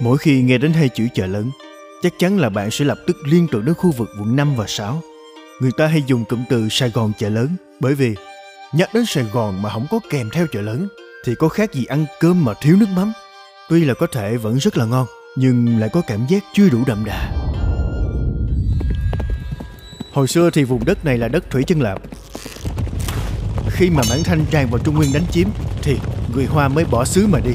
Mỗi khi nghe đến hai chữ chợ lớn, chắc chắn là bạn sẽ lập tức liên tưởng đến khu vực quận 5 và 6. Người ta hay dùng cụm từ Sài Gòn chợ lớn bởi vì nhắc đến Sài Gòn mà không có kèm theo chợ lớn thì có khác gì ăn cơm mà thiếu nước mắm. Tuy là có thể vẫn rất là ngon, nhưng lại có cảm giác chưa đủ đậm đà. Hồi xưa thì vùng đất này là đất thủy chân lạp. Khi mà Mãn Thanh tràn vào Trung Nguyên đánh chiếm thì người Hoa mới bỏ xứ mà đi.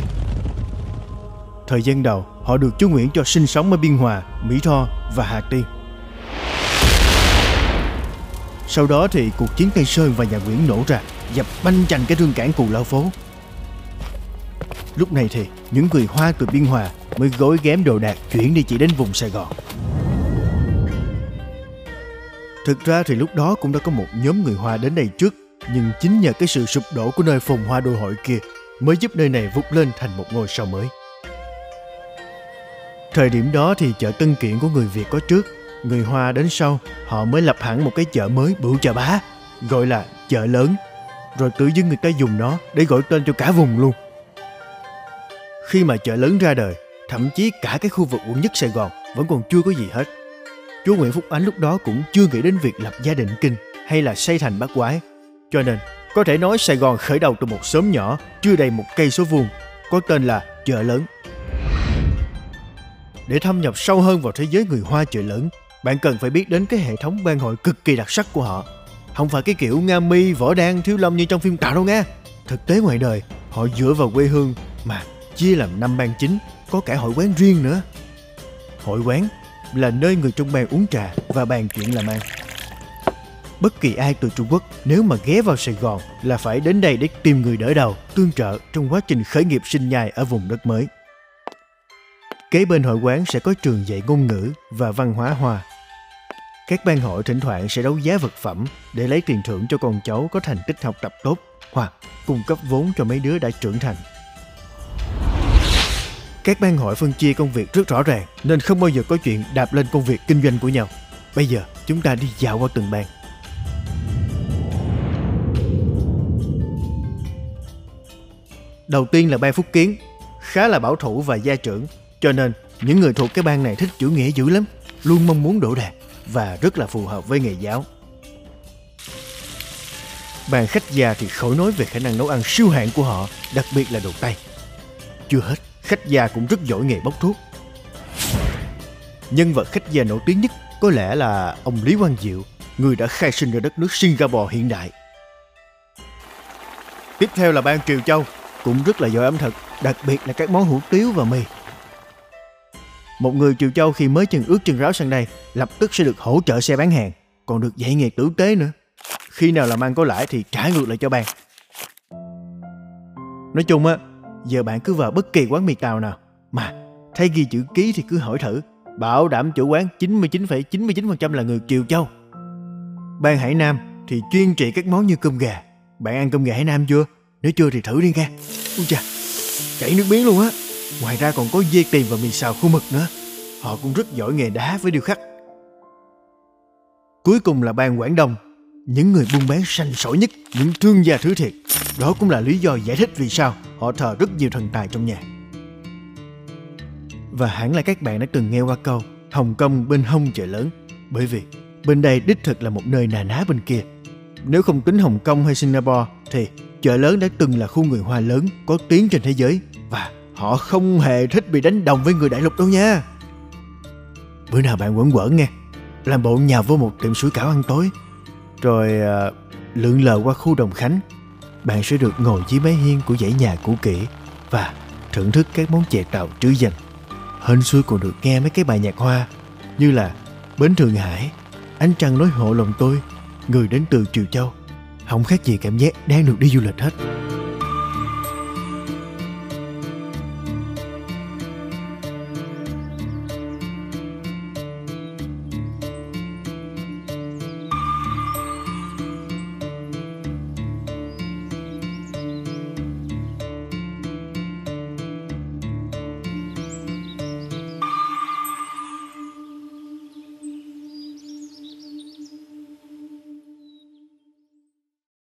Thời gian đầu, họ được chú Nguyễn cho sinh sống ở Biên Hòa, Mỹ Tho và Hà Tiên. Sau đó thì cuộc chiến Tây Sơn và nhà Nguyễn nổ ra, dập banh chành cái thương cảng Cù Lao Phố. Lúc này thì những người Hoa từ Biên Hòa mới gối ghém đồ đạc chuyển đi chỉ đến vùng Sài Gòn. Thực ra thì lúc đó cũng đã có một nhóm người Hoa đến đây trước, nhưng chính nhờ cái sự sụp đổ của nơi phồn hoa đô hội kia mới giúp nơi này vụt lên thành một ngôi sao mới. Thời điểm đó thì chợ Tân Kiện của người Việt có trước, người Hoa đến sau, họ mới lập hẳn một cái chợ mới bự chợ bá, gọi là chợ lớn. Rồi tự dưng người ta dùng nó để gọi tên cho cả vùng luôn. Khi mà chợ lớn ra đời, thậm chí cả cái khu vực quận nhất Sài Gòn vẫn còn chưa có gì hết. Chúa Nguyễn Phúc Ánh lúc đó cũng chưa nghĩ đến việc lập gia đình kinh hay là xây thành bát quái. Cho nên, có thể nói Sài Gòn khởi đầu từ một xóm nhỏ chưa đầy một cây số vuông, có tên là chợ lớn. Để thâm nhập sâu hơn vào thế giới người Hoa chợ lớn, bạn cần phải biết đến cái hệ thống ban hội cực kỳ đặc sắc của họ. Không phải cái kiểu Nga Mi, Võ Đan, Thiếu Lâm như trong phim tạo đâu nghe. Thực tế ngoài đời, họ dựa vào quê hương mà chia làm năm ban chính, có cả hội quán riêng nữa. Hội quán là nơi người trong bang uống trà và bàn chuyện làm ăn. Bất kỳ ai từ Trung Quốc nếu mà ghé vào Sài Gòn là phải đến đây để tìm người đỡ đầu, tương trợ trong quá trình khởi nghiệp sinh nhai ở vùng đất mới. Kế bên hội quán sẽ có trường dạy ngôn ngữ và văn hóa Hoa. Các ban hội thỉnh thoảng sẽ đấu giá vật phẩm để lấy tiền thưởng cho con cháu có thành tích học tập tốt hoặc cung cấp vốn cho mấy đứa đã trưởng thành. Các ban hội phân chia công việc rất rõ ràng nên không bao giờ có chuyện đạp lên công việc kinh doanh của nhau. Bây giờ chúng ta đi dạo qua từng ban. Đầu tiên là ban Phúc Kiến, khá là bảo thủ và gia trưởng, cho nên những người thuộc cái bang này thích chữ nghĩa dữ lắm, luôn mong muốn đổ đạt và rất là phù hợp với nghề giáo. Bàn khách già thì khỏi nói về khả năng nấu ăn siêu hạng của họ, đặc biệt là đồ Tây. Chưa hết, khách già cũng rất giỏi nghề bốc thuốc. Nhân vật khách già nổi tiếng nhất có lẽ là ông Lý Quang Diệu, người đã khai sinh ra đất nước Singapore hiện đại. Tiếp theo là bang Triều Châu, cũng rất là giỏi ẩm thực, đặc biệt là các món hủ tiếu và mì. Một người Triều Châu khi mới chân ướt chân ráo sang đây, lập tức sẽ được hỗ trợ xe bán hàng, còn được dạy nghề tử tế nữa. Khi nào làm ăn có lãi thì trả ngược lại cho bạn Nói chung á, giờ bạn cứ vào bất kỳ quán mì tàu nào, mà thay ghi chữ ký thì cứ hỏi thử, bảo đảm chủ quán 99,99% là người Triều Châu. Ban Hải Nam thì chuyên trị các món như cơm gà. Bạn ăn cơm gà Hải Nam chưa? Nếu chưa thì thử đi nghe. Ui chà, chảy nước miếng luôn á. Ngoài ra còn có dê tiền và mì xào khô mực nữa. Họ cũng rất giỏi nghề đá với điêu khắc. Cuối cùng là ban Quảng Đông. Những người buôn bán sành sỏi nhất, những thương gia thứ thiệt. Đó cũng là lý do giải thích vì sao họ thờ rất nhiều thần tài trong nhà. Và hẳn là các bạn đã từng nghe qua câu Hồng Kông bên hông chợ lớn Bởi vì bên đây đích thực là một nơi nà ná bên kia Nếu không tính Hồng Kông hay Singapore Thì chợ lớn đã từng là khu người Hoa lớn có tiếng trên thế giới Và họ không hề thích bị đánh đồng với người đại lục đâu nha Bữa nào bạn quẩn quẩn nghe Làm bộ nhà vô một tiệm sủi cảo ăn tối Rồi à, lượn lờ qua khu Đồng Khánh Bạn sẽ được ngồi dưới mái hiên của dãy nhà cũ kỹ Và thưởng thức các món chè tàu trứ danh hên xui còn được nghe mấy cái bài nhạc hoa như là Bến Thượng Hải, Ánh Trăng nói hộ lòng tôi, Người đến từ Triều Châu. Không khác gì cảm giác đang được đi du lịch hết.